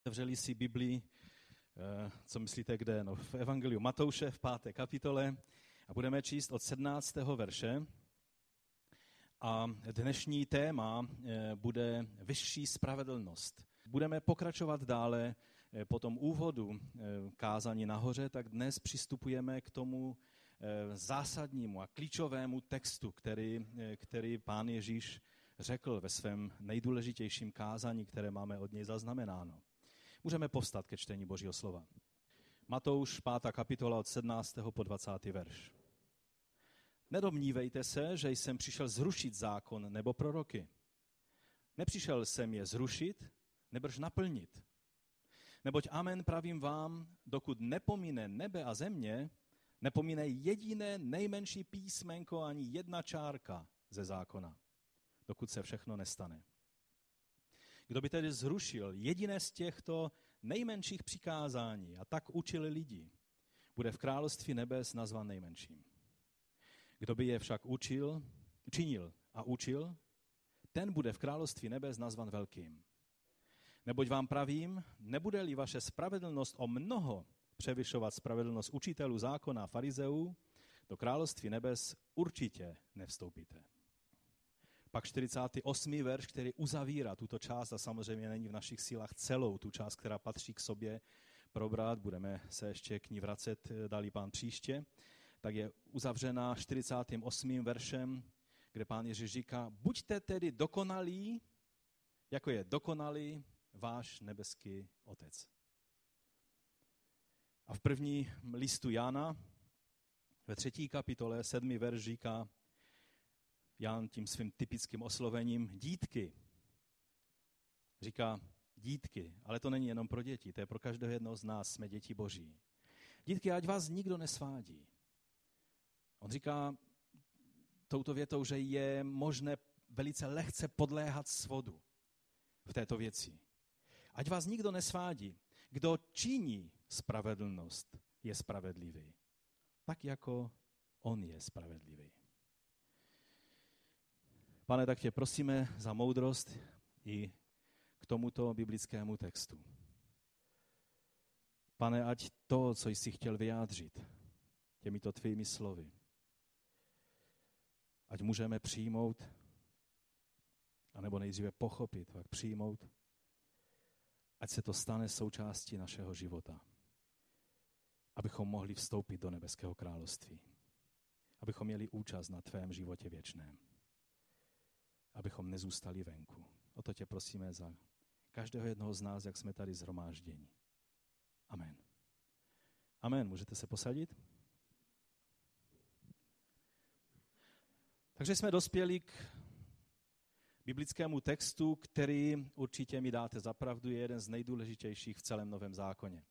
Otevřeli si Bibli, eh, co myslíte kde? No, v Evangeliu Matouše v páté kapitole a budeme číst od 17. verše. A dnešní téma eh, bude vyšší spravedlnost. Budeme pokračovat dále eh, po tom úvodu kázání nahoře, tak dnes přistupujeme k tomu zásadnímu a klíčovému textu, který, který pán Ježíš řekl ve svém nejdůležitějším kázání, které máme od něj zaznamenáno. Můžeme povstat ke čtení Božího slova. Matouš, 5. kapitola od 17. po 20. verš. Nedomnívejte se, že jsem přišel zrušit zákon nebo proroky. Nepřišel jsem je zrušit, nebrž naplnit. Neboť amen pravím vám, dokud nepomíne nebe a země, nepomíne jediné nejmenší písmenko ani jedna čárka ze zákona, dokud se všechno nestane. Kdo by tedy zrušil jediné z těchto nejmenších přikázání a tak učil lidi, bude v království nebes nazvan nejmenším. Kdo by je však učil, činil a učil, ten bude v království nebes nazvan velkým. Neboť vám pravím, nebude-li vaše spravedlnost o mnoho převyšovat spravedlnost učitelů zákona a farizeů, do království nebes určitě nevstoupíte. Pak 48. verš, který uzavírá tuto část a samozřejmě není v našich sílách celou tu část, která patří k sobě probrat, budeme se ještě k ní vracet, eh, dalí pán příště, tak je uzavřena 48. veršem, kde pán Ježíš říká, buďte tedy dokonalí, jako je dokonalý váš nebeský otec. A v první listu Jana, ve třetí kapitole, sedmý verš říká, Jan tím svým typickým oslovením dítky. Říká dítky, ale to není jenom pro děti, to je pro každého jednoho z nás, jsme děti boží. Dítky, ať vás nikdo nesvádí. On říká touto větou, že je možné velice lehce podléhat svodu v této věci. Ať vás nikdo nesvádí. Kdo činí spravedlnost, je spravedlivý. Tak jako on je spravedlivý. Pane, tak tě prosíme za moudrost i k tomuto biblickému textu. Pane, ať to, co jsi chtěl vyjádřit těmito tvými slovy, ať můžeme přijmout, anebo nejdříve pochopit, pak přijmout, ať se to stane součástí našeho života, abychom mohli vstoupit do nebeského království, abychom měli účast na tvém životě věčném abychom nezůstali venku. O to tě prosíme za každého jednoho z nás, jak jsme tady zhromážděni. Amen. Amen. Můžete se posadit? Takže jsme dospěli k biblickému textu, který určitě mi dáte zapravdu, je jeden z nejdůležitějších v celém Novém zákoně.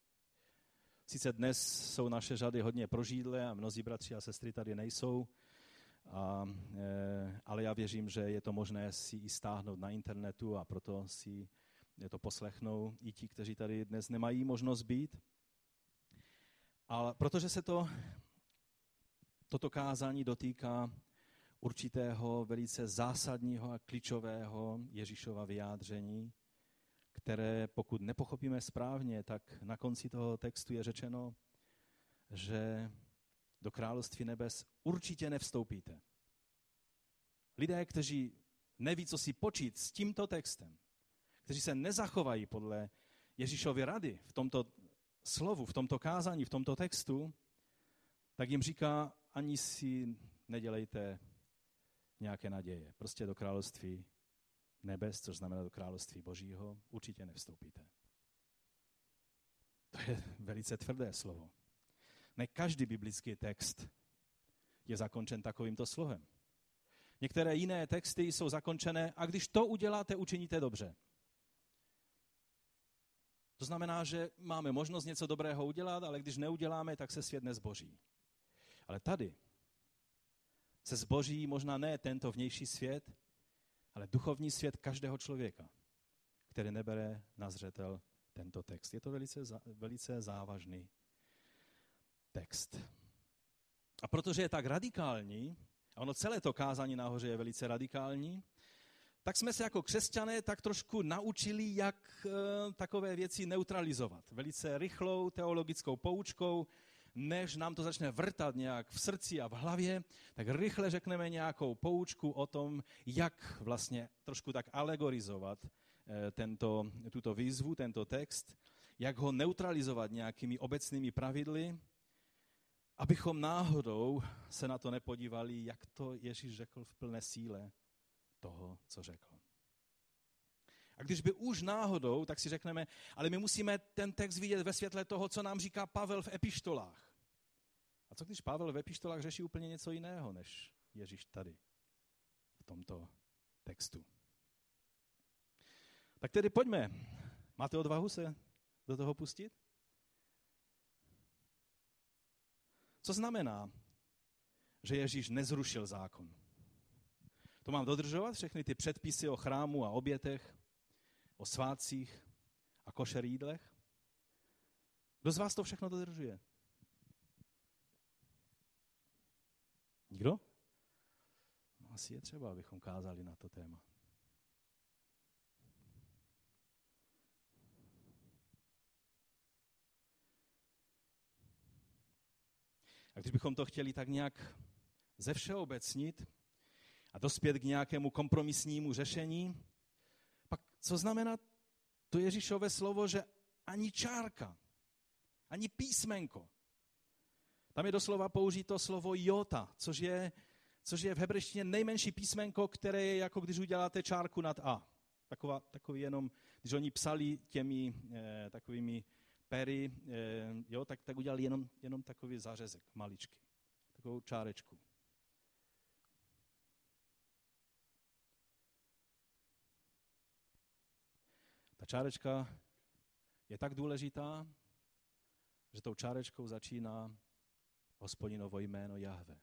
Sice dnes jsou naše řady hodně prožídlé a mnozí bratři a sestry tady nejsou, a, e, ale já věřím, že je to možné si i stáhnout na internetu a proto si to poslechnou i ti, kteří tady dnes nemají možnost být. Ale protože se to, toto kázání dotýká určitého velice zásadního a klíčového Ježíšova vyjádření, které pokud nepochopíme správně, tak na konci toho textu je řečeno, že do království nebes určitě nevstoupíte. Lidé, kteří neví, co si počít s tímto textem, kteří se nezachovají podle Ježíšovy rady v tomto slovu, v tomto kázání, v tomto textu, tak jim říká, ani si nedělejte nějaké naděje. Prostě do království nebes, což znamená do království božího, určitě nevstoupíte. To je velice tvrdé slovo. Ne každý biblický text je zakončen takovýmto slovem. Některé jiné texty jsou zakončené a když to uděláte, učiníte dobře. To znamená, že máme možnost něco dobrého udělat, ale když neuděláme, tak se svět nezboří. Ale tady se zboří možná ne tento vnější svět, ale duchovní svět každého člověka, který nebere na zřetel tento text. Je to velice, velice závažný text. A protože je tak radikální, a ono celé to kázání nahoře je velice radikální, tak jsme se jako křesťané tak trošku naučili, jak e, takové věci neutralizovat. Velice rychlou teologickou poučkou, než nám to začne vrtat nějak v srdci a v hlavě, tak rychle řekneme nějakou poučku o tom, jak vlastně trošku tak alegorizovat e, tento, tuto výzvu, tento text, jak ho neutralizovat nějakými obecnými pravidly, abychom náhodou se na to nepodívali, jak to Ježíš řekl v plné síle toho, co řekl. A když by už náhodou, tak si řekneme, ale my musíme ten text vidět ve světle toho, co nám říká Pavel v epištolách. A co když Pavel v epištolách řeší úplně něco jiného, než Ježíš tady v tomto textu? Tak tedy pojďme. Máte odvahu se do toho pustit? Co znamená, že Ježíš nezrušil zákon? To mám dodržovat všechny ty předpisy o chrámu a obětech, o svátcích a košer jídlech? Kdo z vás to všechno dodržuje? Nikdo? No, asi je třeba, abychom kázali na to téma. A když bychom to chtěli tak nějak ze všeobecnit a dospět k nějakému kompromisnímu řešení, pak co znamená to Ježíšové slovo, že ani čárka, ani písmenko. Tam je doslova použito slovo jota, což je, což je v hebrejštině nejmenší písmenko, které je jako když uděláte čárku nad A. Taková, takový jenom, když oni psali těmi eh, takovými pery, eh, jo, tak, tak udělali jenom, jenom takový zařezek, maličký, takovou čárečku. Ta čárečka je tak důležitá, že tou čárečkou začíná hospodinovo jméno Jahve.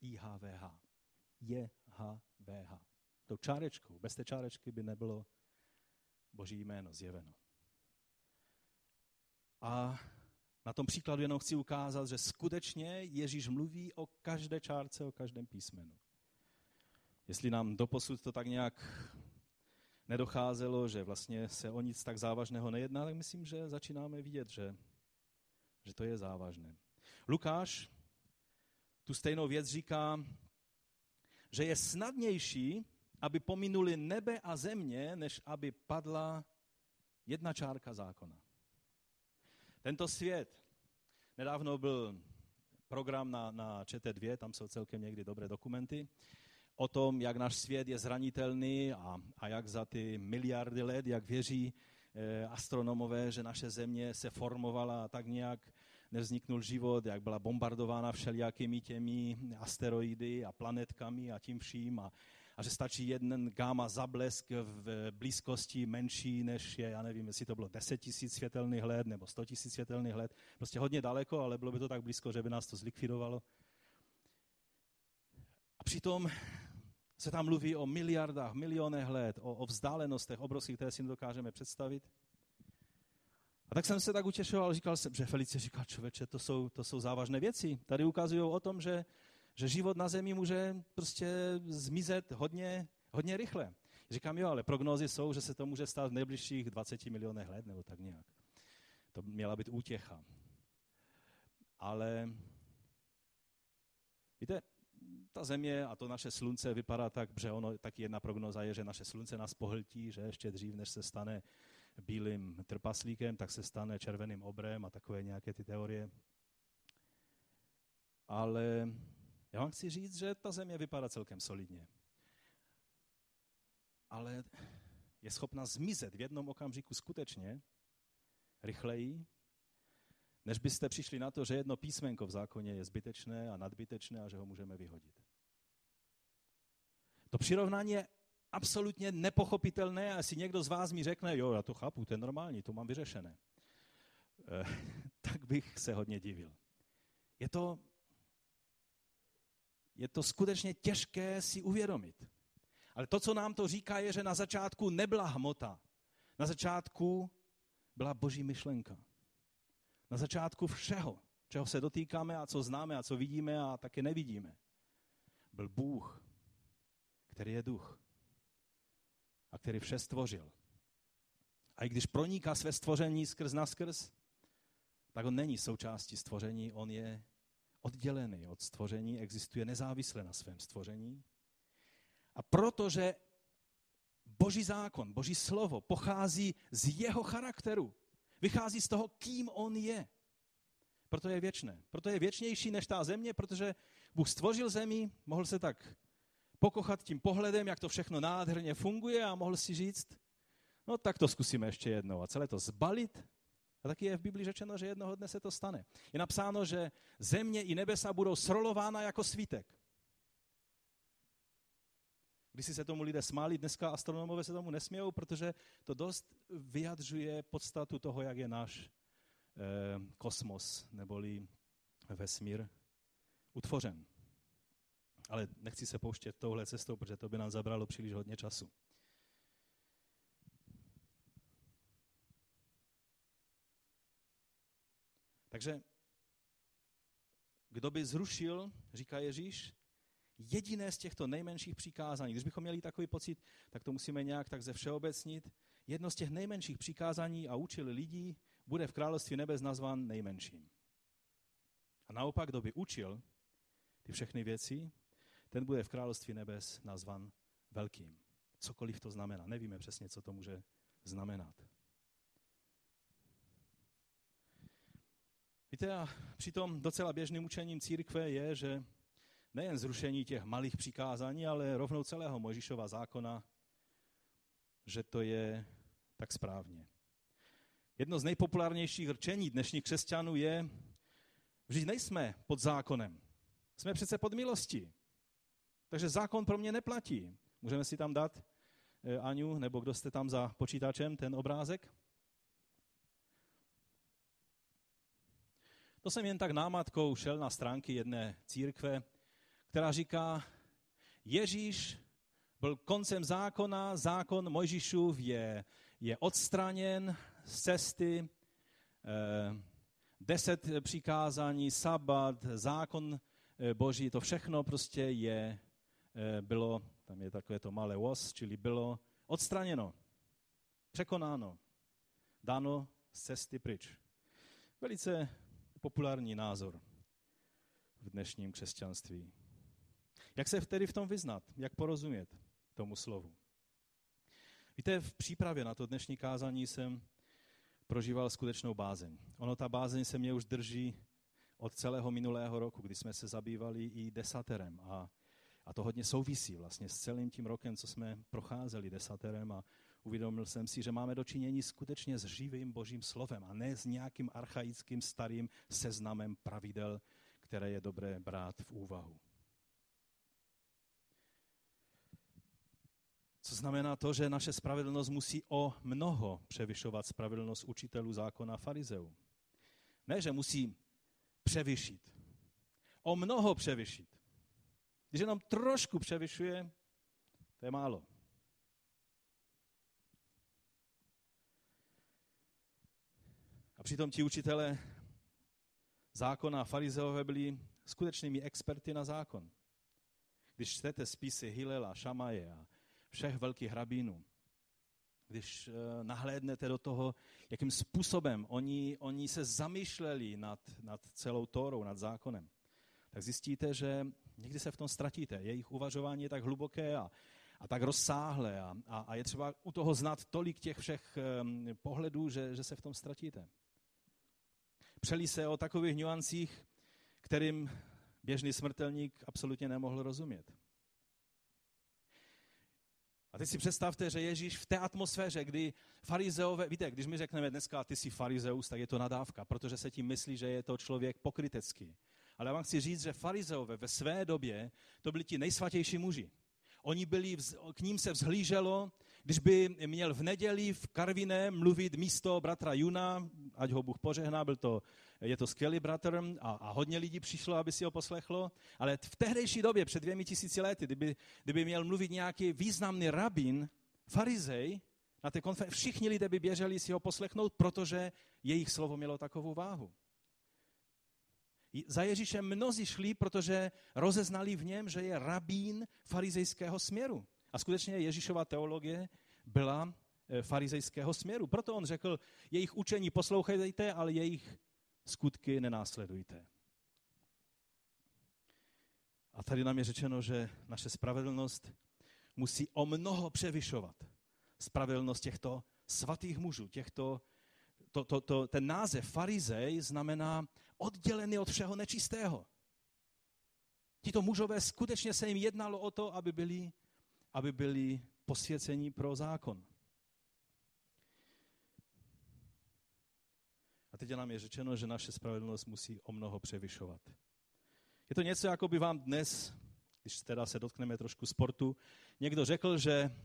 IHVH. JHVH. Tou čárečkou, bez té čárečky by nebylo boží jméno zjeveno. A na tom příkladu jenom chci ukázat, že skutečně Ježíš mluví o každé čárce, o každém písmenu. Jestli nám doposud to tak nějak nedocházelo, že vlastně se o nic tak závažného nejedná, tak myslím, že začínáme vidět, že, že to je závažné. Lukáš tu stejnou věc říká, že je snadnější, aby pominuli nebe a země, než aby padla jedna čárka zákona. Tento svět, nedávno byl program na, na ČT2, tam jsou celkem někdy dobré dokumenty, o tom, jak náš svět je zranitelný a, a jak za ty miliardy let, jak věří e, astronomové, že naše země se formovala a tak nějak nevzniknul život, jak byla bombardována všelijakými těmi asteroidy a planetkami a tím vším a, a že stačí jeden gamma zablesk v blízkosti menší, než je, já nevím, jestli to bylo 10 tisíc světelných let nebo 100 tisíc světelných let. Prostě hodně daleko, ale bylo by to tak blízko, že by nás to zlikvidovalo. A přitom se tam mluví o miliardách, milionech let, o, o vzdálenostech obrovských, které si nedokážeme představit. A tak jsem se tak utěšoval, říkal jsem, že Felice říkal, člověče, to jsou, to jsou závažné věci. Tady ukazují o tom, že, že život na Zemi může prostě zmizet hodně, hodně rychle. Říkám, jo, ale prognózy jsou, že se to může stát v nejbližších 20 milionech let, nebo tak nějak. To měla být útěcha. Ale víte, ta země a to naše slunce vypadá tak, že ono, taky jedna prognoza je, že naše slunce nás pohltí, že ještě dřív, než se stane bílým trpaslíkem, tak se stane červeným obrem a takové nějaké ty teorie. Ale já vám chci říct, že ta země vypadá celkem solidně. Ale je schopna zmizet v jednom okamžiku skutečně rychleji, než byste přišli na to, že jedno písmenko v zákoně je zbytečné a nadbytečné a že ho můžeme vyhodit. To přirovnání je absolutně nepochopitelné a asi někdo z vás mi řekne, jo, já to chápu, to je normální, to mám vyřešené. Eh, tak bych se hodně divil. Je to, je to skutečně těžké si uvědomit. Ale to, co nám to říká, je, že na začátku nebyla hmota. Na začátku byla boží myšlenka. Na začátku všeho, čeho se dotýkáme a co známe a co vidíme a také nevidíme, byl Bůh, který je duch. a který vše stvořil. A i když proniká své stvoření skrz naskrz, tak on není součástí stvoření, on je oddělený od stvoření, existuje nezávisle na svém stvoření. A protože Boží zákon, Boží slovo pochází z jeho charakteru, vychází z toho, kým on je. Proto je věčné. Proto je věčnější než ta země, protože Bůh stvořil zemi, mohl se tak pokochat tím pohledem, jak to všechno nádherně funguje a mohl si říct, no tak to zkusíme ještě jednou a celé to zbalit. A taky je v Biblii řečeno, že jednoho dne se to stane. Je napsáno, že země i nebesa budou srolována jako svítek. Když si se tomu lidé smáli, dneska astronomové se tomu nesmějou, protože to dost vyjadřuje podstatu toho, jak je náš eh, kosmos, neboli vesmír utvořen. Ale nechci se pouštět touhle cestou, protože to by nám zabralo příliš hodně času. Takže kdo by zrušil, říká Ježíš, jediné z těchto nejmenších přikázání. Když bychom měli takový pocit, tak to musíme nějak tak ze všeobecnit. Jedno z těch nejmenších přikázání a učil lidí bude v království nebes nazván nejmenším. A naopak, kdo by učil ty všechny věci, ten bude v království nebes nazvan velkým. Cokoliv to znamená. Nevíme přesně, co to může znamenat. Víte, a přitom docela běžným učením církve je, že nejen zrušení těch malých přikázání, ale rovnou celého Mojžíšova zákona, že to je tak správně. Jedno z nejpopulárnějších rčení dnešních křesťanů je, že nejsme pod zákonem. Jsme přece pod milostí. Takže zákon pro mě neplatí. Můžeme si tam dát, eh, Aňu, nebo kdo jste tam za počítačem, ten obrázek? To jsem jen tak námatkou šel na stránky jedné církve, která říká, Ježíš byl koncem zákona, zákon Mojžíšův je, je odstraněn z cesty, eh, deset přikázání, sabat, zákon eh, boží, to všechno prostě je, eh, bylo, tam je takové to malé was, čili bylo odstraněno, překonáno, dáno z cesty pryč. Velice populární názor v dnešním křesťanství. Jak se tedy v tom vyznat? Jak porozumět tomu slovu? Víte, v přípravě na to dnešní kázání jsem prožíval skutečnou bázeň. Ono ta bázeň se mě už drží od celého minulého roku, kdy jsme se zabývali i desaterem a, a to hodně souvisí vlastně s celým tím rokem, co jsme procházeli desaterem a uvědomil jsem si, že máme dočinění skutečně s živým božím slovem a ne s nějakým archaickým starým seznamem pravidel, které je dobré brát v úvahu. Co znamená to, že naše spravedlnost musí o mnoho převyšovat spravedlnost učitelů zákona farizeů. Ne, že musí převyšit. O mnoho převyšit. Když jenom trošku převyšuje, to je málo. Přitom ti učitelé zákona a farizeové byli skutečnými experty na zákon. Když čtete spisy Hilela, Šamaje a všech velkých rabínů, když eh, nahlédnete do toho, jakým způsobem oni, oni se zamýšleli nad, nad celou Tórou, nad zákonem, tak zjistíte, že někdy se v tom ztratíte. Jejich uvažování je tak hluboké a, a tak rozsáhlé a, a, a je třeba u toho znát tolik těch všech um, pohledů, že, že se v tom ztratíte. Přelí se o takových nuancích, kterým běžný smrtelník absolutně nemohl rozumět. A teď si představte, že Ježíš v té atmosféře, kdy farizeové, víte, když mi řekneme dneska, ty jsi farizeus, tak je to nadávka, protože se tím myslí, že je to člověk pokrytecký. Ale já vám chci říct, že farizeové ve své době to byli ti nejsvatější muži. Oni byli, k ním se vzhlíželo, když by měl v neděli v Karviné mluvit místo bratra Juna, ať ho Bůh požehná, byl to, je to skvělý bratr a, a hodně lidí přišlo, aby si ho poslechlo, ale v tehdejší době, před dvěmi tisíci lety, kdyby, kdyby měl mluvit nějaký významný rabin, farizej, na té konfer- všichni lidé by běželi si ho poslechnout, protože jejich slovo mělo takovou váhu. Za Ježíšem mnozí šli, protože rozeznali v něm, že je rabín farizejského směru. A skutečně Ježíšova teologie byla eh, farizejského směru. Proto on řekl, jejich učení poslouchejte, ale jejich skutky nenásledujte. A tady nám je řečeno, že naše spravedlnost musí o mnoho převyšovat spravedlnost těchto svatých mužů, těchto, to, to, to, ten název farizej znamená oddělený od všeho nečistého. Tito mužové skutečně se jim jednalo o to, aby byli, aby byli posvěcení pro zákon. A teď nám je řečeno, že naše spravedlnost musí o mnoho převyšovat. Je to něco, jako by vám dnes, když teda se dotkneme trošku sportu, někdo řekl, že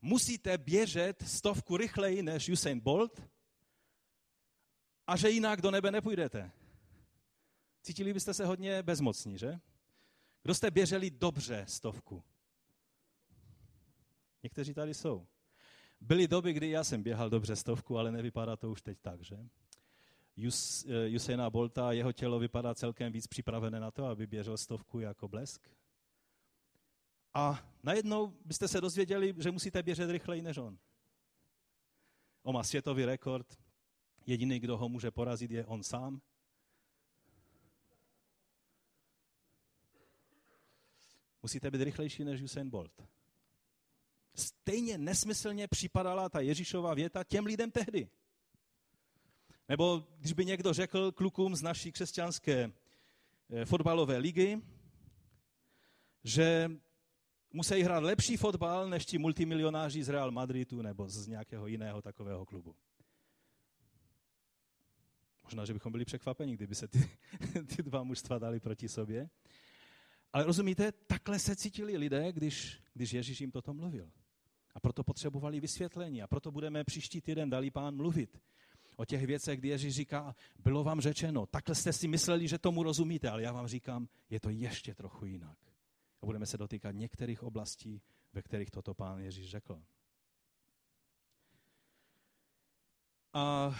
musíte běžet stovku rychleji než Usain Bolt a že jinak do nebe nepůjdete. Cítili byste se hodně bezmocní, že? Kdo jste běželi dobře stovku? Někteří tady jsou. Byly doby, kdy já jsem běhal dobře stovku, ale nevypadá to už teď tak, že? Us, eh, Usaina Bolta, jeho tělo vypadá celkem víc připravené na to, aby běžel stovku jako blesk. A najednou byste se dozvěděli, že musíte běžet rychleji než on. On má světový rekord. Jediný, kdo ho může porazit, je on sám. Musíte být rychlejší než Usain Bolt. Stejně nesmyslně připadala ta Ježíšova věta těm lidem tehdy. Nebo když by někdo řekl klukům z naší křesťanské eh, fotbalové ligy, že musí hrát lepší fotbal než ti multimilionáři z Real Madridu nebo z nějakého jiného takového klubu. Možná, že bychom byli překvapeni, kdyby se ty, ty dva mužstva dali proti sobě. Ale rozumíte, takhle se cítili lidé, když, když Ježíš jim toto mluvil. A proto potřebovali vysvětlení. A proto budeme příští týden dali pán mluvit o těch věcech, kdy Ježíš říká, bylo vám řečeno, takhle jste si mysleli, že tomu rozumíte, ale já vám říkám, je to ještě trochu jinak. A budeme se dotýkat některých oblastí, ve kterých toto pán Ježíš řekl. A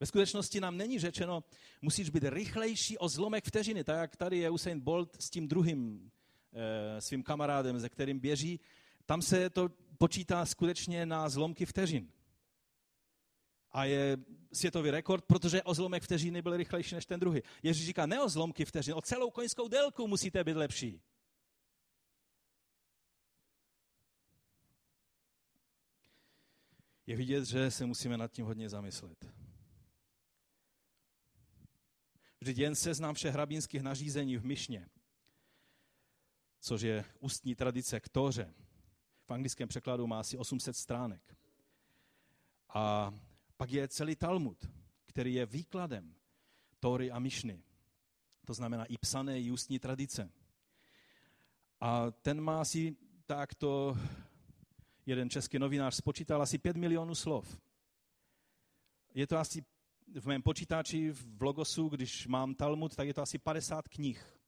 ve skutečnosti nám není řečeno, musíš být rychlejší o zlomek vteřiny, tak jak tady je Usain Bolt s tím druhým e, svým kamarádem, ze kterým běží. Tam se to počítá skutečně na zlomky vteřin. A je světový rekord, protože o zlomek vteřiny byl rychlejší než ten druhý. Ježíš říká, ne o zlomky vteřin, o celou koňskou délku musíte být lepší. Je vidět, že se musíme nad tím hodně zamyslet. Vždyť jen seznam všech hrabínských nařízení v Myšně, což je ústní tradice k Tóře. V anglickém překladu má asi 800 stránek. A pak je celý Talmud, který je výkladem Tóry a Myšny. To znamená i psané, i ústní tradice. A ten má asi takto, jeden český novinář spočítal asi 5 milionů slov. Je to asi v mém počítači v Logosu, když mám Talmud, tak je to asi 50 knih,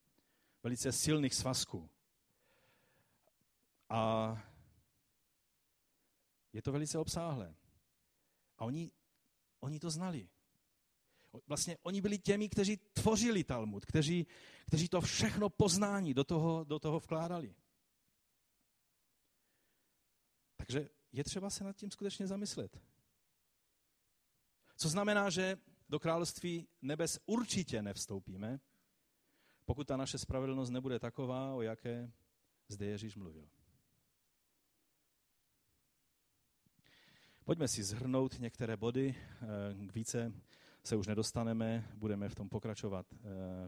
velice silných svazků. A je to velice obsáhlé. A oni, oni to znali. Vlastně oni byli těmi, kteří tvořili Talmud, kteří, kteří to všechno poznání do toho, do toho vkládali. Takže je třeba se nad tím skutečně zamyslet. Co znamená, že do království nebes určitě nevstoupíme, pokud ta naše spravedlnost nebude taková, o jaké zde Ježíš mluvil. Pojďme si zhrnout některé body, eh, k více se už nedostaneme, budeme v tom pokračovat eh,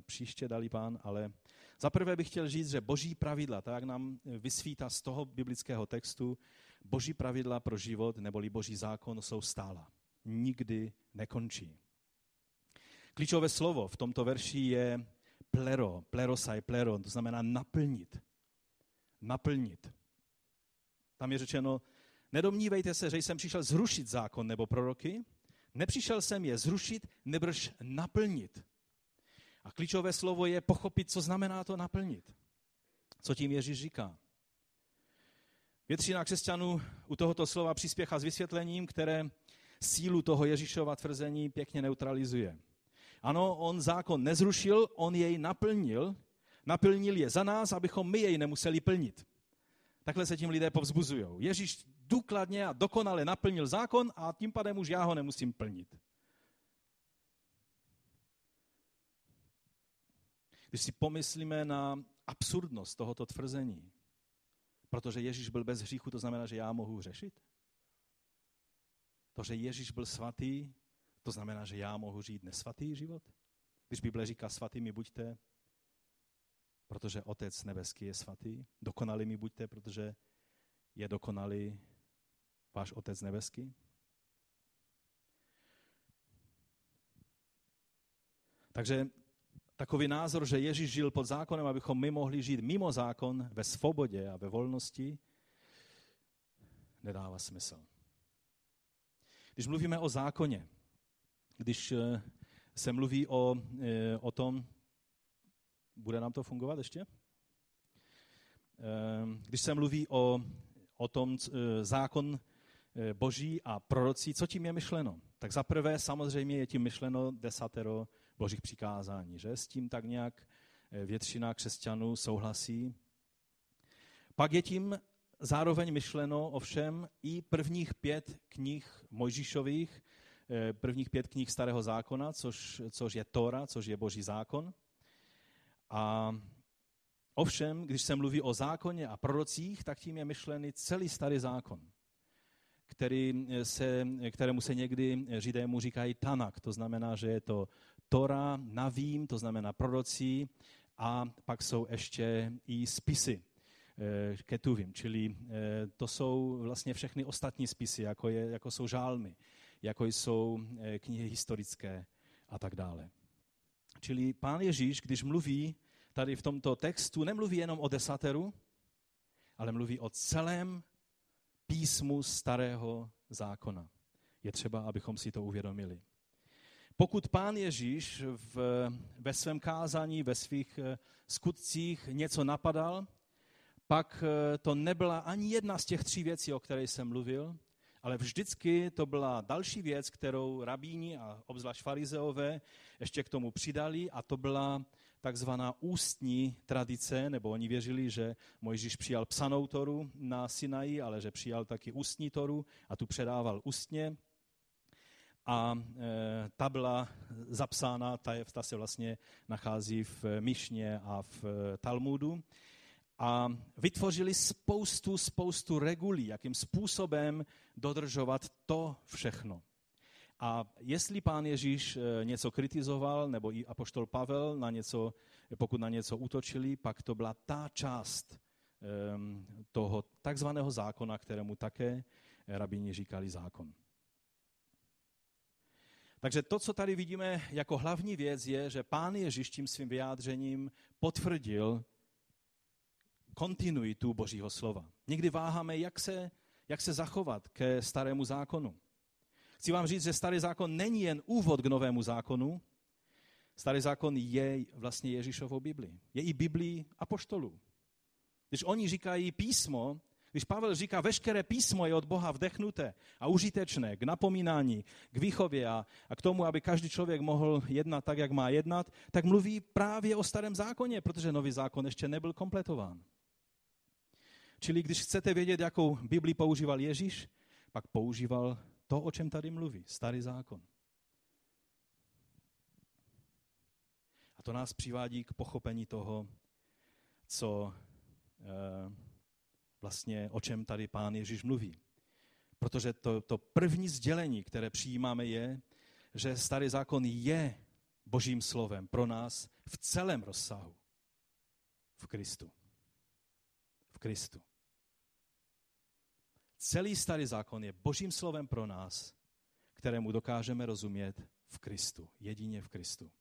příště, dalí pán, ale za prvé bych chtěl říct, že boží pravidla, tak jak nám vysvítá z toho biblického textu, boží pravidla pro život neboli boží zákon jsou stála nikdy nekončí. Klíčové slovo v tomto verši je plero, plerosai, plero, to znamená naplnit. Naplnit. Tam je řečeno, nedomnívejte se, že jsem přišel zrušit zákon nebo proroky, nepřišel jsem je zrušit, nebrž naplnit. A klíčové slovo je pochopit, co znamená to naplnit. Co tím Ježíš říká. Většina křesťanů u tohoto slova přispěchá s vysvětlením, které sílu toho Ježíšova tvrzení pěkně neutralizuje. Ano, on zákon nezrušil, on jej naplnil, naplnil je za nás, abychom my jej nemuseli plnit. Takhle se tím lidé povzbuzují. Ježíš důkladně a dokonale naplnil zákon a tím pádem už já ho nemusím plnit. Když si pomyslíme na absurdnost tohoto tvrzení, protože Ježíš byl bez hříchu, to znamená, že já mohu řešit? To, že Ježíš byl svatý, to znamená, že já mohu žít nesvatý život? Když Bible říká svatými buďte, protože Otec nebeský je svatý, dokonalými buďte, protože je dokonalý váš Otec nebeský? Takže takový názor, že Ježíš žil pod zákonem, abychom my mohli žít mimo zákon, ve svobodě a ve volnosti, nedává smysl. Když mluvíme o zákoně, když eh, se mluví o, eh, o tom, bude nám to fungovat ještě? Eh, když se mluví o, o tom zákon boží a prorocí, co tím je myšleno? Tak zaprvé samozřejmě je tím myšleno desatero božích přikázání, že? S tím tak nějak většina křesťanů souhlasí. Pak je tím zároveň myšleno ovšem i prvních pět knih Mojžíšových, eh, prvních pět knih Starého zákona, což, což je Tora, což je boží zákon. A ovšem, když se mluví o zákoně a prorocích, tak tím je myšlený celý Starý zákon, který se, kterému se někdy Židému říkají Tanak. To znamená, že je to Tora, Navím, to znamená prorocí, a pak jsou ještě i spisy Eh, Ketuvim, čili eh, to jsou vlastně všechny ostatní spisy, jako, je, jako jsou žálmy, jako jsou eh, knihy historické a tak dále. Čili pán Ježíš, když mluví tady v tomto textu, nemluví jenom o desateru, ale mluví o celém písmu starého zákona. Je třeba, abychom si to uvědomili. Pokud pán Ježíš v, ve svém kázání, ve svých skutcích něco napadal, pak eh, to nebyla ani jedna z těch tří věcí, o které jsem mluvil, ale vždycky to byla další věc, kterou rabíni a obzvlášť farizeové ještě k tomu přidali a to byla takzvaná ústní tradice, nebo oni věřili, že Mojžíš přijal psanou toru na Sinaji, ale že přijal taky ústní toru a tu předával ústně. A e, ta byla zapsána, ta, je, ta se vlastně nachází v Mišně a v e, Talmudu a vytvořili spoustu, spoustu regulí, jakým způsobem dodržovat to všechno. A jestli pán Ježíš eh, něco kritizoval, nebo i apoštol Pavel, na něco, pokud na něco útočili, pak to byla ta část ehm, toho takzvaného zákona, kterému také rabíni říkali zákon. Takže to, co tady vidíme jako hlavní věc, je, že pán Ježíš tím svým vyjádřením potvrdil kontinuitu Božího slova. Někdy váháme, jak se, jak se zachovat ke starému zákonu. Chci vám říct, že starý zákon není jen úvod k novému zákonu. Starý zákon je vlastně Ježíšovou Biblii. Je i Biblii apoštolů. Když oni říkají písmo, když Pavel říká, veškeré písmo je od Boha vdechnuté a užitečné k napomínání, k výchově a, a k tomu, aby každý člověk mohl jednat tak, jak má jednat, tak mluví právě o starém zákoně, protože nový zákon ještě nebyl kompletován. Čili když chcete vědět, jakou Bibli používal Ježíš, pak používal to, o čem tady mluví, starý zákon. A to nás přivádí k pochopení toho, co e, vlastně, o čem tady pán Ježíš mluví. Protože to, to první sdělení, které přijímáme, je, že starý zákon je božím slovem pro nás v celém rozsahu. V Kristu. Kristu. Celý starý zákon je božím slovem pro nás, kterému dokážeme rozumět v Kristu, jedině v Kristu.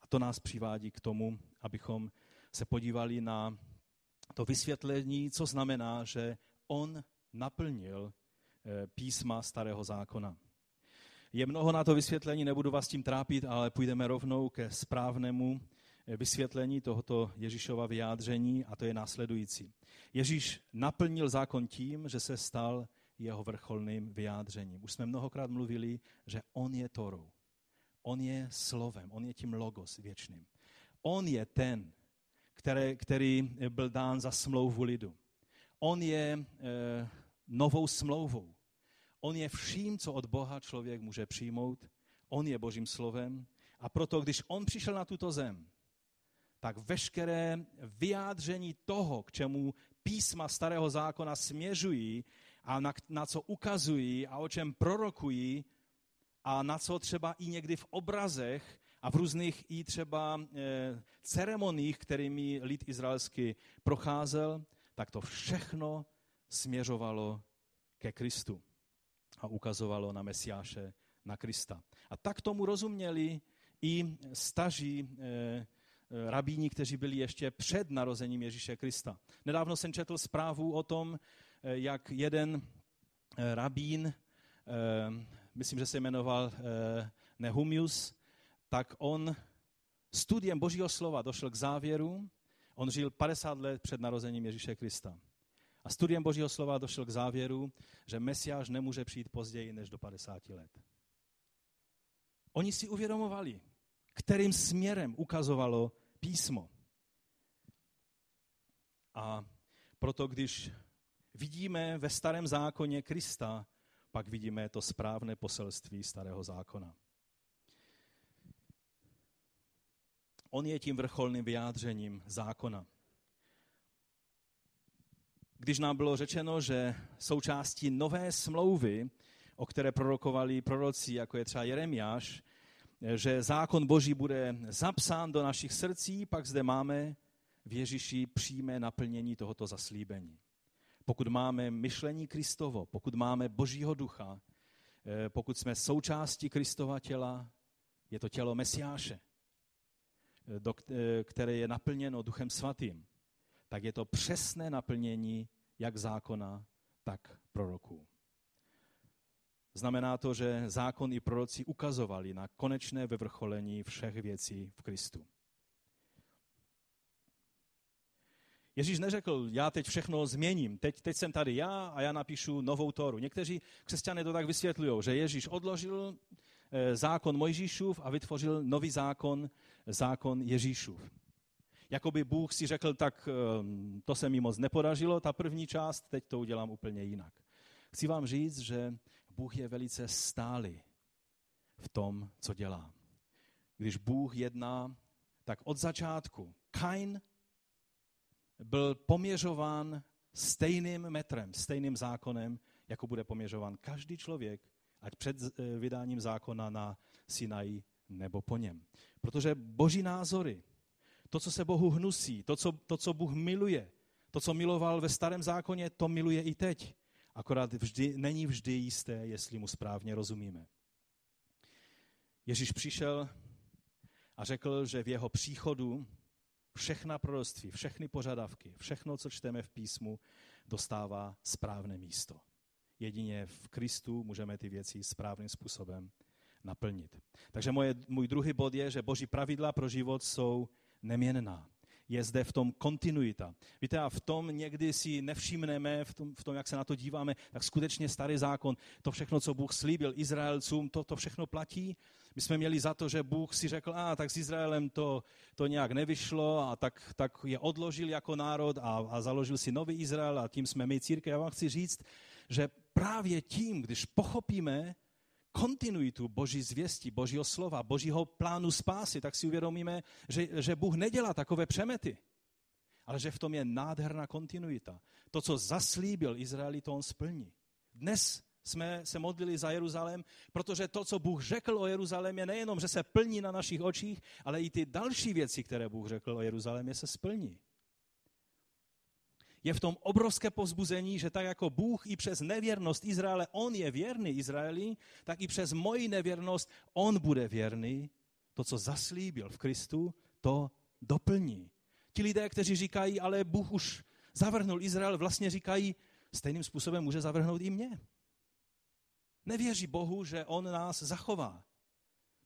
A to nás přivádí k tomu, abychom se podívali na to vysvětlení, co znamená, že on naplnil eh, písma starého zákona. Je mnoho na to vysvětlení, nebudu vás tím trápit, ale půjdeme rovnou ke správnému vysvětlení tohoto Ježíšova vyjádření a to je následující. Ježíš naplnil zákon tím, že se stal jeho vrcholným vyjádřením. Už jsme mnohokrát mluvili, že on je Torou. On je slovem, on je tím logos věčným. On je ten, který, který byl dán za smlouvu lidu. On je e, novou smlouvou. On je vším, co od Boha člověk může přijmout. On je Božím slovem. A proto, když on přišel na tuto zem, tak veškeré vyjádření toho, k čemu písma starého zákona směřují a na, na co ukazují a o čem prorokují a na co třeba i někdy v obrazech a v různých i třeba e, ceremoniích, kterými lid izraelský procházel, tak to všechno směřovalo ke Kristu a ukazovalo na Mesiáše, na Krista. A tak tomu rozuměli i staří e, Eh, rabíni, kteří byli ještě před narozením Ježíše Krista. Nedávno jsem četl zprávu o tom, eh, jak jeden eh, rabín, myslím, že se jmenoval Nehumius, tak on studiem Božího slova došel k závěru, on žil 50 let před narozením Ježíše Krista. A studiem Božího slova došel k závěru, že Mesiáš nemůže přijít později než do 50 let. Oni si uvědomovali, kterým směrem ukazovalo písmo. A proto, když vidíme ve starém zákoně Krista, pak vidíme to správné poselství starého zákona. On je tím vrcholným vyjádřením zákona. Když nám bylo řečeno, že součástí nové smlouvy, o které prorokovali proroci, jako je třeba Jeremiáš, že zákon Boží bude zapsán do našich srdcí, pak zde máme v Ježíši přímé naplnění tohoto zaslíbení. Pokud máme myšlení Kristovo, pokud máme Božího ducha, eh, pokud jsme součástí Kristova těla, je to tělo Mesiáše, eh, eh, které je naplněno Duchem Svatým, tak je to přesné naplnění jak zákona, tak proroků. Znamená to, že zákon i proroci ukazovali na konečné vyvrcholení všech věcí v Kristu. Ježíš neřekl, já teď všechno změním, teď, teď jsem tady já a já napíšu novou Toru. Někteří křesťané to tak vysvětlují, že Ježíš odložil eh, zákon Mojžíšův a vytvořil nový zákon, zákon Ježíšův. Jakoby Bůh si řekl, tak ehm, to se mi moc nepodařilo, ta první část, teď to udělám úplně jinak. Chci vám říct, že Bůh je velice stálý v tom, co dělá. Když Bůh jedná, tak od začátku Kain byl poměřován stejným metrem, stejným zákonem, jako bude poměřován každý člověk, ať před eh, vydáním zákona na Sinaji nebo po něm. Protože boží názory, to, co se Bohu hnusí, to co, to, co Bůh miluje, to, co miloval ve starém zákoně, to miluje i teď akorát vždy, není vždy jisté, jestli mu správně rozumíme. Ježíš přišel a řekl, že v jeho příchodu všechna proroctví, všechny požadavky, všechno, co čteme v písmu, dostává správné místo. Jedině v Kristu můžeme ty věci správným způsobem naplnit. Takže moje, můj druhý bod je, že boží pravidla pro život jsou neměnná je zde v tom kontinuita. Víte, a v tom někdy si nevšimneme, v tom, v tom, jak se na to díváme, tak skutečně starý zákon, to všechno, co Bůh slíbil Izraelcům, to, to všechno platí. My jsme měli za to, že Bůh si řekl, a tak s Izraelem to, to nějak nevyšlo a tak, tak je odložil jako národ a, a založil si nový Izrael a tím jsme my církev. Já vám chci říct, že právě tím, když pochopíme, kontinuitu Boží zvěsti, Božího slova, Božího plánu spásy, tak si uvědomíme, že, že Bůh nedělá takové přemety, ale že v tom je nádherná kontinuita. To, co zaslíbil Izraeli, to on splní. Dnes jsme se modlili za Jeruzalém, protože to, co Bůh řekl o Jeruzalémě, nejenom, že se plní na našich očích, ale i ty další věci, které Bůh řekl o Jeruzalémě, se splní je v tom obrovské povzbuzení, že tak jako Bůh i přes nevěrnost Izraele, on je věrný Izraeli, tak i přes moji nevěrnost on bude věrný. To, co zaslíbil v Kristu, to doplní. Ti lidé, kteří říkají, ale Bůh už zavrhnul Izrael, vlastně říkají, stejným způsobem může zavrhnout i mě. Nevěří Bohu, že on nás zachová.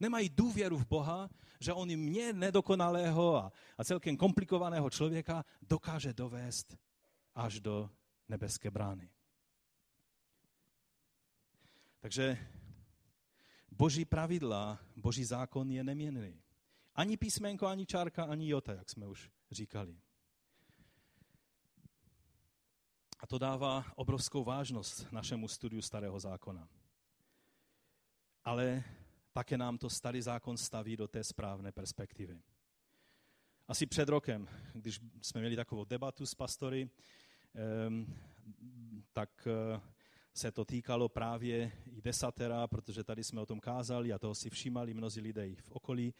Nemají důvěru v Boha, že on mě nedokonalého a, a celkem komplikovaného člověka dokáže dovést až do nebeské brány. Takže boží pravidla, boží zákon je neměnný. Ani písmenko, ani čárka, ani jota, jak jsme už říkali. A to dává obrovskou vážnost našemu studiu Starého zákona. Ale také nám to Starý zákon staví do té správné perspektivy. Asi před rokem, když jsme měli takovou debatu s pastory, tak eh, se to týkalo právě i desatera, protože tady jsme o tom kázali a toho si všímali mnozí lidé v okolí.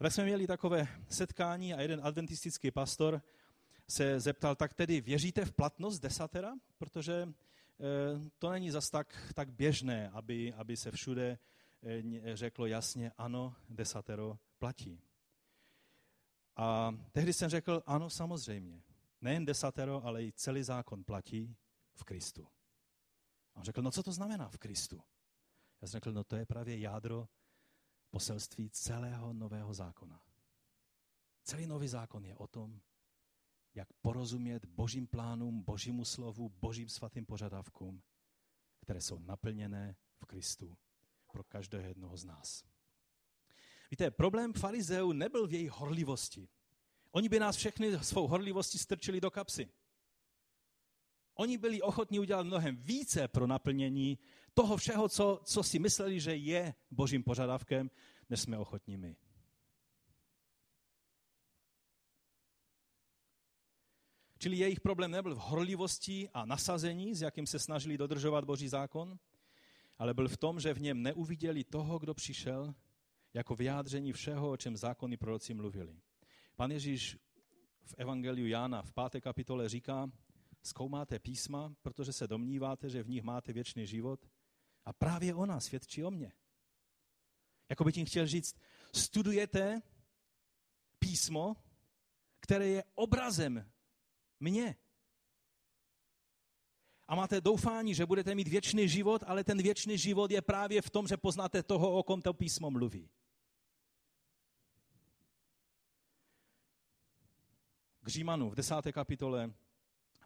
A tak jsme měli takové setkání a jeden adventistický pastor se zeptal, tak tedy věříte v platnost desatera? Protože eh, to není zas tak, tak běžné, aby, aby se všude eh, řeklo jasně, ano, desatero platí. A tehdy jsem řekl, ano, samozřejmě. Nejen desatero, ale i celý zákon platí v Kristu. A on řekl, no co to znamená v Kristu? Já jsem řekl, no to je právě jádro poselství celého nového zákona. Celý nový zákon je o tom, jak porozumět božím plánům, božímu slovu, božím svatým požadavkům, které jsou naplněné v Kristu pro každého jednoho z nás. Víte, problém farizeů nebyl v jejich horlivosti. Oni by nás všechny svou horlivostí strčili do kapsy. Oni byli ochotní udělat mnohem více pro naplnění toho všeho, co, co si mysleli, že je božím požadavkem, než jsme ochotní my. Čili jejich problém nebyl v horlivosti a nasazení, s jakým se snažili dodržovat boží zákon, ale byl v tom, že v něm neuviděli toho, kdo přišel, jako vyjádření všeho, o čem zákony proroci mluvili. Pan Ježíš v Evangeliu Jána v páté kapitole říká, zkoumáte písma, protože se domníváte, že v nich máte věčný život a právě ona svědčí o mně. Jako by tím chtěl říct, studujete písmo, které je obrazem mě. A máte doufání, že budete mít věčný život, ale ten věčný život je právě v tom, že poznáte toho, o kom to písmo mluví. K Římanu v desáté kapitole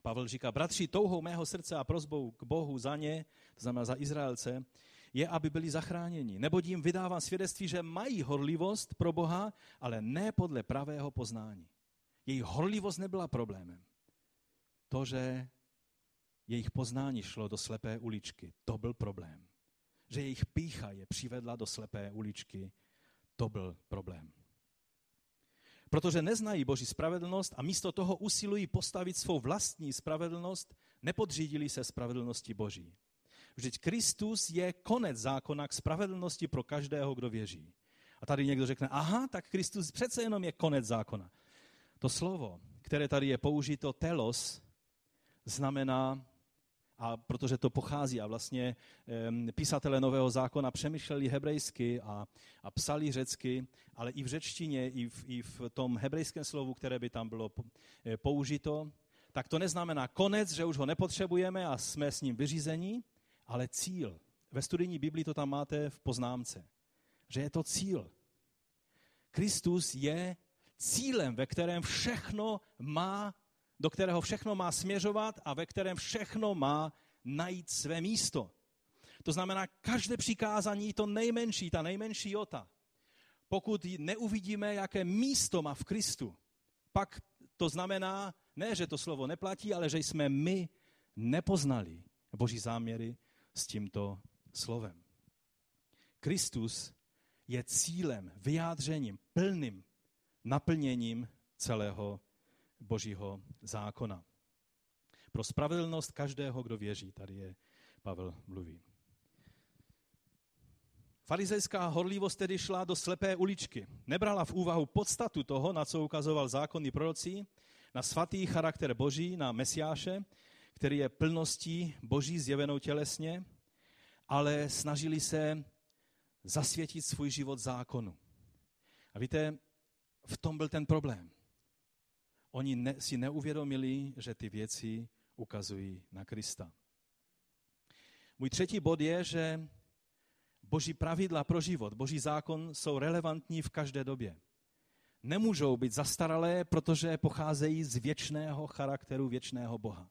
Pavel říká, bratři, touhou mého srdce a prozbou k Bohu za ně, to znamená za Izraelce, je, aby byli zachráněni. Nebo jim vydávám svědectví, že mají horlivost pro Boha, ale ne podle pravého poznání. Jejich horlivost nebyla problémem. To, že jejich poznání šlo do slepé uličky, to byl problém. Že jejich pícha je přivedla do slepé uličky, to byl problém. Protože neznají Boží spravedlnost a místo toho usilují postavit svou vlastní spravedlnost, nepodřídili se spravedlnosti Boží. Vždyť Kristus je konec zákona k spravedlnosti pro každého, kdo věří. A tady někdo řekne, aha, tak Kristus přece jenom je konec zákona. To slovo, které tady je použito telos, znamená a protože to pochází a vlastně písatelé Nového zákona přemýšleli hebrejsky a, a psali řecky, ale i v řečtině, i v, i v tom hebrejském slovu, které by tam bylo eh, použito, tak to neznamená konec, že už ho nepotřebujeme a jsme s ním vyřízení, ale cíl. Ve studijní Biblii to tam máte v poznámce, že je to cíl. Kristus je cílem, ve kterém všechno má do kterého všechno má směřovat a ve kterém všechno má najít své místo. To znamená, každé přikázání, to nejmenší, ta nejmenší jota, pokud neuvidíme, jaké místo má v Kristu, pak to znamená, ne, že to slovo neplatí, ale že jsme my nepoznali boží záměry s tímto slovem. Kristus je cílem, vyjádřením, plným naplněním celého božího zákona. Pro spravedlnost každého, kdo věří, tady je Pavel mluví. Farizejská horlivost tedy šla do slepé uličky. Nebrala v úvahu podstatu toho, na co ukazoval zákonný prorocí, na svatý charakter Boží, na Mesiáše, který je plností Boží zjevenou tělesně, ale snažili se zasvětit svůj život zákonu. A víte, v tom byl ten problém. Oni ne, si neuvědomili, že ty věci ukazují na Krista. Můj třetí bod je, že boží pravidla pro život, boží zákon jsou relevantní v každé době. Nemůžou být zastaralé, protože pocházejí z věčného charakteru věčného Boha.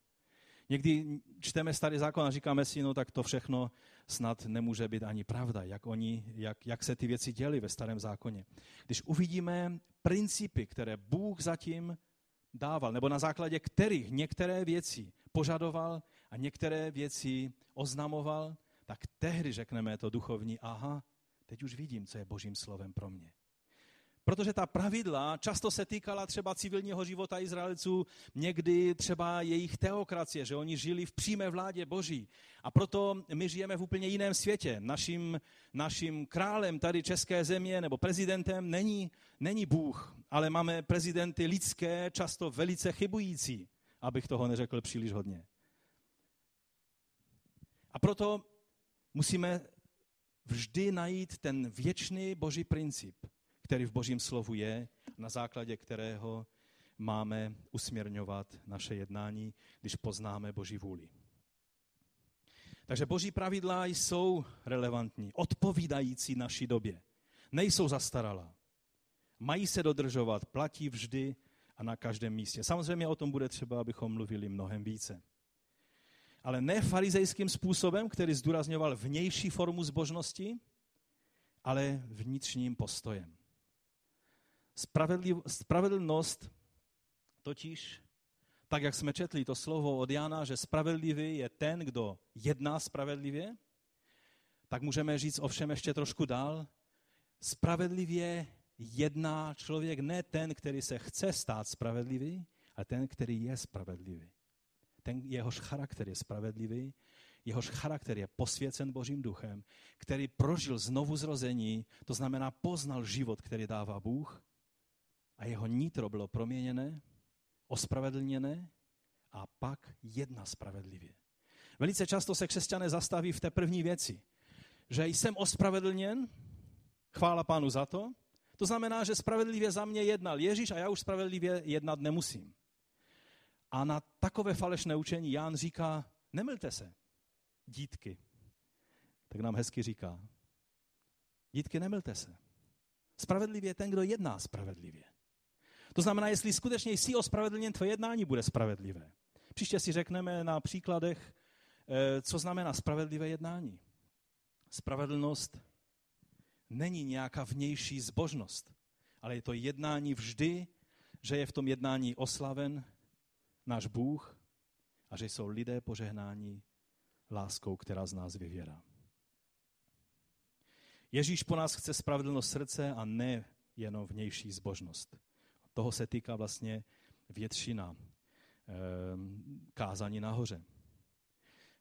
Někdy čteme starý zákon a říkáme si, no tak to všechno snad nemůže být ani pravda, jak, oni, jak, jak se ty věci děly ve starém zákoně. Když uvidíme principy, které Bůh zatím dával, nebo na základě kterých některé věci požadoval a některé věci oznamoval, tak tehdy řekneme to duchovní, aha, teď už vidím, co je božím slovem pro mě. Protože ta pravidla často se týkala třeba civilního života Izraelců, někdy třeba jejich teokracie, že oni žili v přímé vládě Boží. A proto my žijeme v úplně jiném světě. Naším, naším králem tady České země nebo prezidentem není, není Bůh, ale máme prezidenty lidské, často velice chybující, abych toho neřekl příliš hodně. A proto musíme vždy najít ten věčný boží princip – který v Božím slovu je, na základě kterého máme usměrňovat naše jednání, když poznáme Boží vůli. Takže Boží pravidla jsou relevantní, odpovídající naší době. Nejsou zastaralá. Mají se dodržovat, platí vždy a na každém místě. Samozřejmě o tom bude třeba, abychom mluvili mnohem více. Ale ne farizejským způsobem, který zdůrazňoval vnější formu zbožnosti, ale vnitřním postojem. Spravedliv, spravedlnost totiž, tak jak jsme četli to slovo od Jana, že spravedlivý je ten, kdo jedná spravedlivě, tak můžeme říct ovšem ještě trošku dál. Spravedlivě jedná člověk ne ten, který se chce stát spravedlivý, ale ten, který je spravedlivý. Ten, jehož charakter je spravedlivý, jehož charakter je posvěcen Božím duchem, který prožil znovu zrození, to znamená poznal život, který dává Bůh a jeho nitro bylo proměněné, ospravedlněné a pak jedna spravedlivě. Velice často se křesťané zastaví v té první věci, že jsem ospravedlněn, chvála pánu za to, to znamená, že spravedlivě za mě jednal Ježíš a já už spravedlivě jednat nemusím. A na takové falešné učení Ján říká, nemylte se, dítky. Tak nám hezky říká, dítky, nemylte se. Spravedlivě je ten, kdo jedná spravedlivě. To znamená, jestli skutečně jsi ospravedlněn, tvoje jednání bude spravedlivé. Příště si řekneme na příkladech, eh, co znamená spravedlivé jednání. Spravedlnost není nějaká vnější zbožnost, ale je to jednání vždy, že je v tom jednání oslaven náš Bůh a že jsou lidé požehnáni láskou, která z nás vyvěrá. Ježíš po nás chce spravedlnost srdce a ne jenom vnější zbožnost toho se týká vlastně většina ehm, kázání nahoře.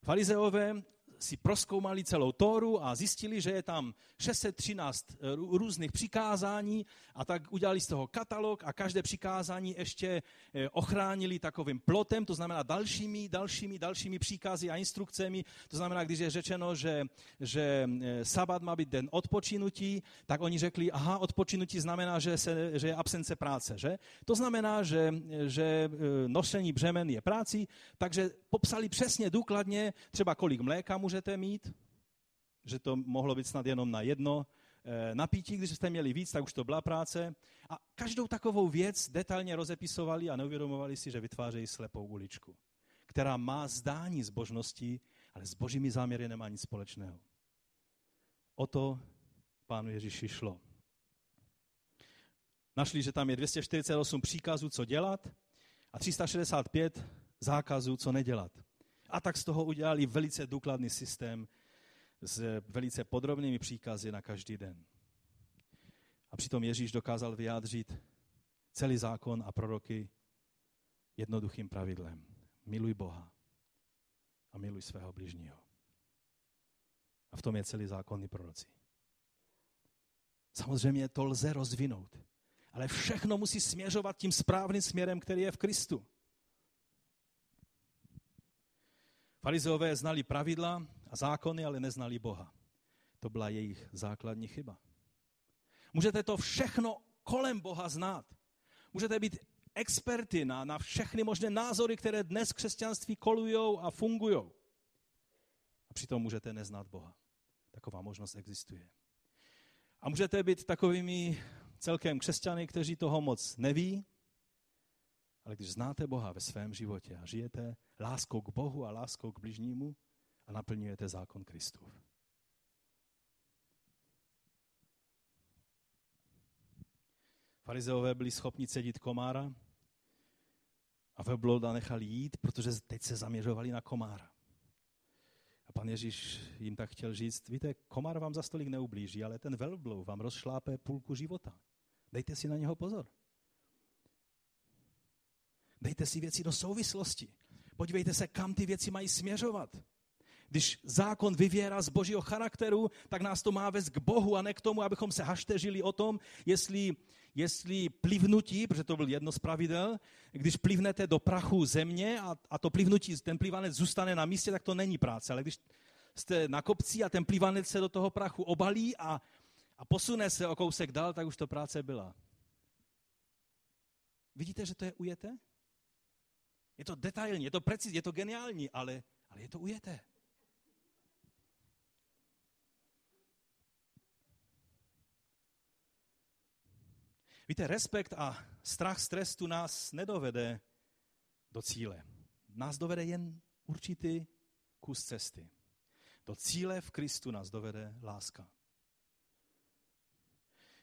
Farizeové si proskoumali celou Tóru a zjistili, že je tam 613 eh, různých přikázání a tak udělali z toho katalog a každé přikázání ještě eh, ochránili takovým plotem, to znamená dalšími, dalšími, dalšími příkazy a instrukcemi. To znamená, když je řečeno, že, že eh, sabat má být den odpočinutí, tak oni řekli, aha, odpočinutí znamená, že, se, že je absence práce. Že? To znamená, že, že nošení břemen je práci, takže popsali přesně důkladně, třeba kolik mléka můžete mít, že to mohlo být snad jenom na jedno eh, napítí, když jste měli víc, tak už to byla práce. A každou takovou věc detailně rozepisovali a neuvědomovali si, že vytvářejí slepou uličku, která má zdání zbožnosti, ale s božími záměry nemá nic společného. O to pánu Ježíši šlo. Našli, že tam je 248 příkazů, co dělat a 365 zákazů, co nedělat. A tak z toho udělali velice důkladný systém s velice podrobnými příkazy na každý den. A přitom Ježíš dokázal vyjádřit celý zákon a proroky jednoduchým pravidlem. Miluj Boha a miluj svého bližního. A v tom je celý zákon i proroci. Samozřejmě to lze rozvinout, ale všechno musí směřovat tím správným směrem, který je v Kristu. Farizeové znali pravidla a zákony, ale neznali Boha. To byla jejich základní chyba. Můžete to všechno kolem Boha znát. Můžete být experty na, na všechny možné názory, které dnes křesťanství kolují a fungují. A přitom můžete neznát Boha. Taková možnost existuje. A můžete být takovými celkem křesťany, kteří toho moc neví, ale když znáte Boha ve svém životě a žijete láskou k Bohu a láskou k bližnímu a naplňujete zákon Kristův. Farizeové byli schopni cedit komára A velblouda nechali jít, protože teď se zaměřovali na komára. A pan Ježíš jim tak chtěl říct, víte, komár vám za stolik neublíží, ale ten velbloud vám rozšlápe půlku života. Dejte si na něho pozor. Dejte si věci do souvislosti. Podívejte se, kam ty věci mají směřovat. Když zákon vyvěrá z božího charakteru, tak nás to má vést k Bohu a ne k tomu, abychom se hašteřili o tom, jestli, jestli plivnutí, protože to byl jedno z pravidel, když plivnete do prachu země a, a to plivnutí, ten plivanec zůstane na místě, tak to není práce. Ale když jste na kopci a ten plivanec se do toho prachu obalí a, a posune se o kousek dál, tak už to práce byla. Vidíte, že to je ujeté? Je to detailní, je to precizní, je to geniální, ale, ale je to ujeté. Víte, respekt a strach z trestu nás nedovede do cíle. Nás dovede jen určitý kus cesty. Do cíle v Kristu nás dovede láska.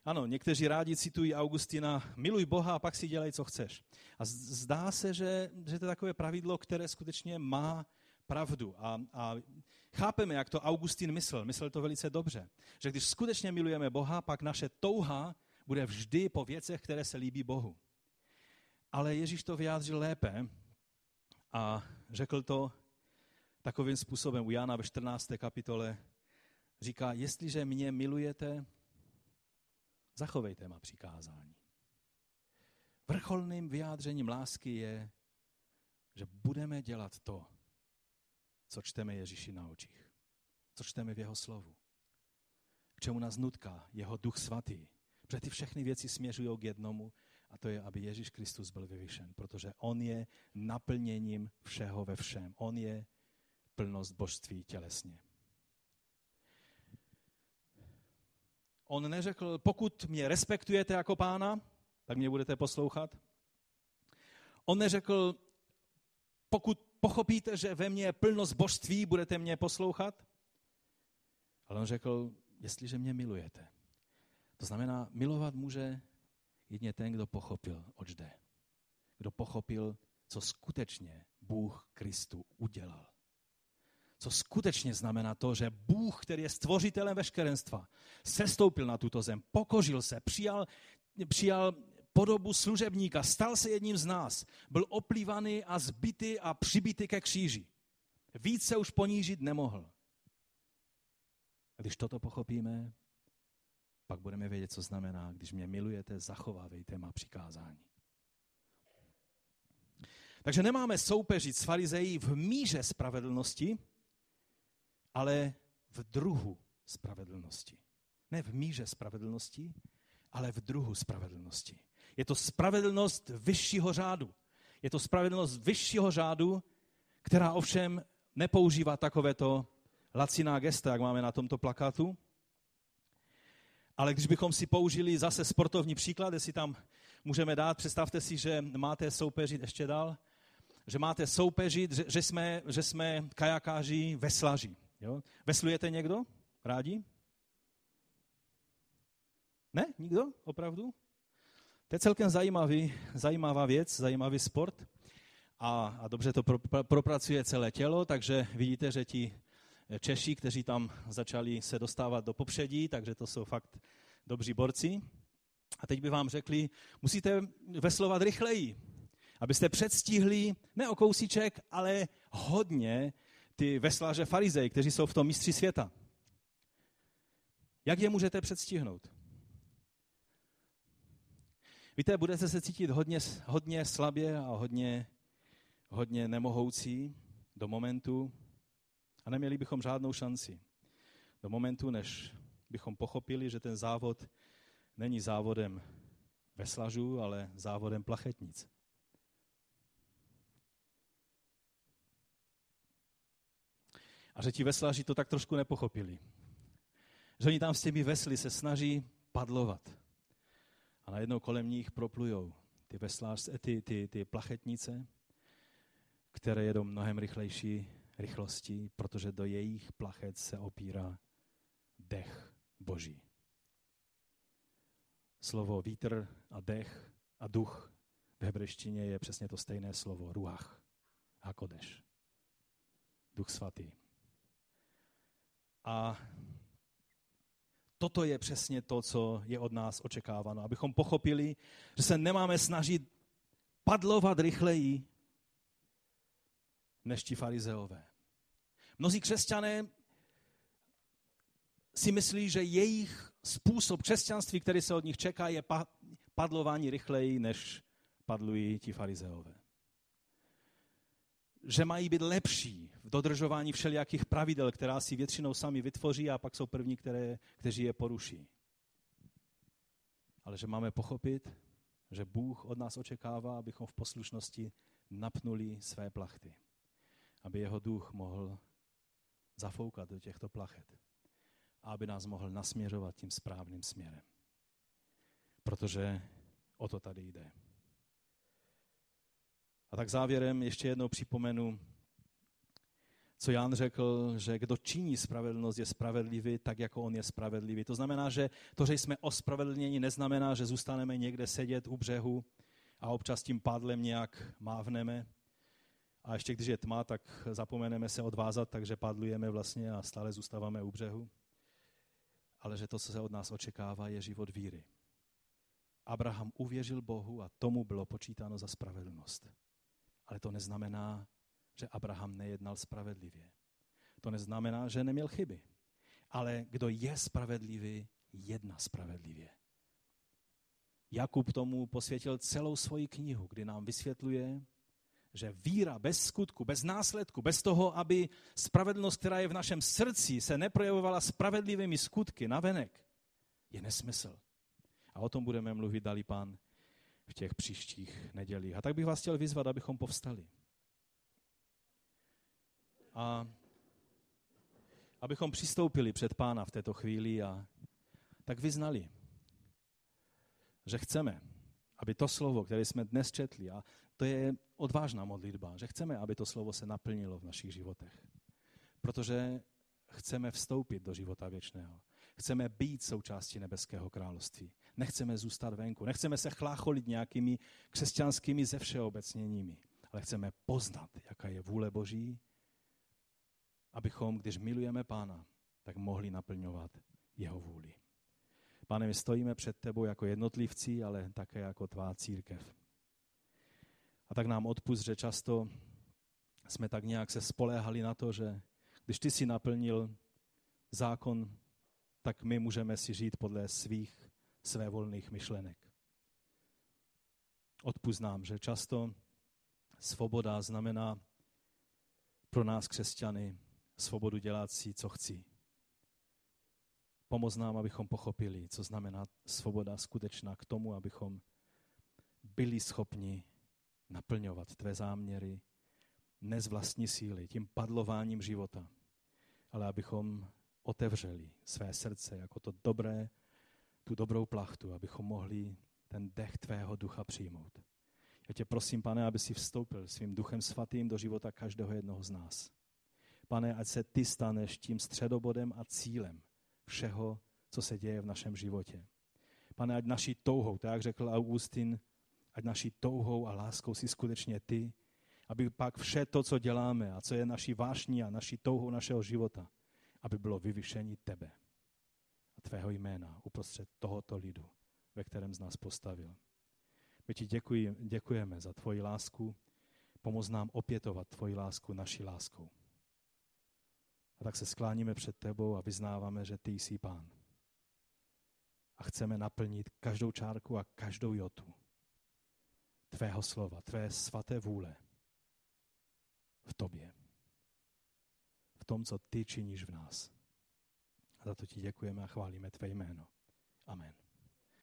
Ano, někteří rádi citují Augustina, miluj Boha a pak si dělej, co chceš. A zdá se, že, že to je takové pravidlo, které skutečně má pravdu. A, a chápeme, jak to Augustin myslel. Myslel to velice dobře. Že když skutečně milujeme Boha, pak naše touha bude vždy po věcech, které se líbí Bohu. Ale Ježíš to vyjádřil lépe a řekl to takovým způsobem u Jana ve 14. kapitole. Říká, jestliže mě milujete, zachovejte má přikázání. Vrcholným vyjádřením lásky je, že budeme dělat to, co čteme Ježíši na očích, co čteme v jeho slovu, k čemu nás nutká jeho duch svatý, Protože ty všechny věci směřují k jednomu a to je, aby Ježíš Kristus byl vyvyšen, protože on je naplněním všeho ve všem. On je plnost božství tělesně. On neřekl, pokud mě respektujete jako pána, tak mě budete poslouchat. On neřekl, pokud pochopíte, že ve mně je plnost božství, budete mě poslouchat. Ale on řekl, jestliže mě milujete, to znamená, milovat může jedině ten, kdo pochopil, oč jde. Kdo pochopil, co skutečně Bůh Kristu udělal. Co skutečně znamená to, že Bůh, který je stvořitelem veškerenstva, sestoupil na tuto zem, pokožil se, přijal, přijal podobu služebníka, stal se jedním z nás, byl oplývaný a zbytý a přibitý ke kříži. Více už ponížit nemohl. A když toto pochopíme, pak budeme vědět, co znamená, když mě milujete, zachovávejte má přikázání. Takže nemáme soupeřit s farizejí v míře spravedlnosti, ale v druhu spravedlnosti. Ne v míře spravedlnosti, ale v druhu spravedlnosti. Je to spravedlnost vyššího řádu. Je to spravedlnost vyššího řádu, která ovšem nepoužívá takovéto laciná gesta, jak máme na tomto plakátu, ale když bychom si použili zase sportovní příklad, jestli tam můžeme dát, představte si, že máte soupeřit ještě dál, že máte soupeřit, že, že, jsme, že jsme kajakáři, veslaři. Jo? Veslujete někdo? Rádi? Ne? Nikdo? Opravdu? To je celkem zajímavý, zajímavá věc, zajímavý sport. A, a dobře to pro, pro, propracuje celé tělo, takže vidíte, že ti Češi, kteří tam začali se dostávat do popředí, takže to jsou fakt dobří borci. A teď by vám řekli, musíte veslovat rychleji, abyste předstihli ne o kousíček, ale hodně ty veslaře farizej, kteří jsou v tom mistři světa. Jak je můžete předstihnout? Víte, budete se cítit hodně, hodně slabě a hodně, hodně nemohoucí do momentu, a neměli bychom žádnou šanci. Do momentu, než bychom pochopili, že ten závod není závodem veslažů, ale závodem plachetnic. A že ti veslaři to tak trošku nepochopili. Že oni tam s těmi vesly se snaží padlovat. A najednou kolem nich proplujou ty, veslář, ty, ty, ty plachetnice, které jedou mnohem rychlejší rychlostí, protože do jejich plachet se opírá dech Boží. Slovo vítr a dech a duch V hebrejštině je přesně to stejné slovo, ruach, hakodeš. Duch svatý. A toto je přesně to, co je od nás očekáváno. Abychom pochopili, že se nemáme snažit padlovat rychleji než ti farizeové. Mnozí křesťané si myslí, že jejich způsob křesťanství, který se od nich čeká, je padlování rychleji, než padlují ti farizeové. Že mají být lepší v dodržování všelijakých pravidel, která si většinou sami vytvoří a pak jsou první, které, kteří je poruší. Ale že máme pochopit, že Bůh od nás očekává, abychom v poslušnosti napnuli své plachty. Aby jeho duch mohl zafoukat do těchto plachet. A aby nás mohl nasměřovat tím správným směrem. Protože o to tady jde. A tak závěrem ještě jednou připomenu, co Jan řekl, že kdo činí spravedlnost, je spravedlivý tak, jako on je spravedlivý. To znamená, že to, že jsme ospravedlněni, neznamená, že zůstaneme někde sedět u břehu a občas tím pádlem nějak mávneme. A ještě když je tma, tak zapomeneme se odvázat, takže padlujeme vlastně a stále zůstáváme u břehu. Ale že to, co se od nás očekává, je život víry. Abraham uvěřil Bohu a tomu bylo počítáno za spravedlnost. Ale to neznamená, že Abraham nejednal spravedlivě. To neznamená, že neměl chyby. Ale kdo je spravedlivý, jedná spravedlivě. Jakub tomu posvětil celou svoji knihu, kdy nám vysvětluje, že víra bez skutku, bez následku, bez toho, aby spravedlnost, která je v našem srdci, se neprojevovala spravedlivými skutky na venek, je nesmysl. A o tom budeme mluvit, dali pán, v těch příštích nedělích. A tak bych vás chtěl vyzvat, abychom povstali. A abychom přistoupili před pána v této chvíli a tak vyznali, že chceme, aby to slovo, které jsme dnes četli, a to je odvážná modlitba, že chceme, aby to slovo se naplnilo v našich životech. Protože chceme vstoupit do života věčného. Chceme být součástí nebeského království. Nechceme zůstat venku. Nechceme se chlácholit nějakými křesťanskými ze všeobecněními. Ale chceme poznat, jaká je vůle Boží, abychom, když milujeme Pána, tak mohli naplňovat jeho vůli. Pane, my stojíme před tebou jako jednotlivci, ale také jako tvá církev. A tak nám odpust, že často jsme tak nějak se spoléhali na to, že když ty si naplnil zákon, tak my můžeme si žít podle svých své volných myšlenek. Odpust nám, že často svoboda znamená pro nás křesťany svobodu dělat si, co chci. Pomoz nám, abychom pochopili, co znamená svoboda skutečná k tomu, abychom byli schopni naplňovat tvé záměry, ne z vlastní síly, tím padlováním života, ale abychom otevřeli své srdce jako to dobré, tu dobrou plachtu, abychom mohli ten dech tvého ducha přijmout. Já tě prosím, pane, aby si vstoupil svým duchem svatým do života každého jednoho z nás. Pane, ať se ty staneš tím středobodem a cílem všeho, co se děje v našem životě. Pane, ať naší touhou, tak jak řekl Augustin, ať naší touhou a láskou si skutečně ty, aby pak vše to, co děláme a co je naší vášní a naší touhou našeho života, aby bylo vyvyšení tebe a tvého jména uprostřed tohoto lidu, ve kterém z nás postavil. My ti děkuji, děkujeme za tvoji lásku, pomoz nám opětovat tvoji lásku naší láskou. A tak se skláníme před tebou a vyznáváme, že ty jsi pán. A chceme naplnit každou čárku a každou jotu tvého slova, tvé svaté vůle v tobě v tom, co ty činíš v nás. A za to ti děkujeme a chválíme tvé jméno. Amen.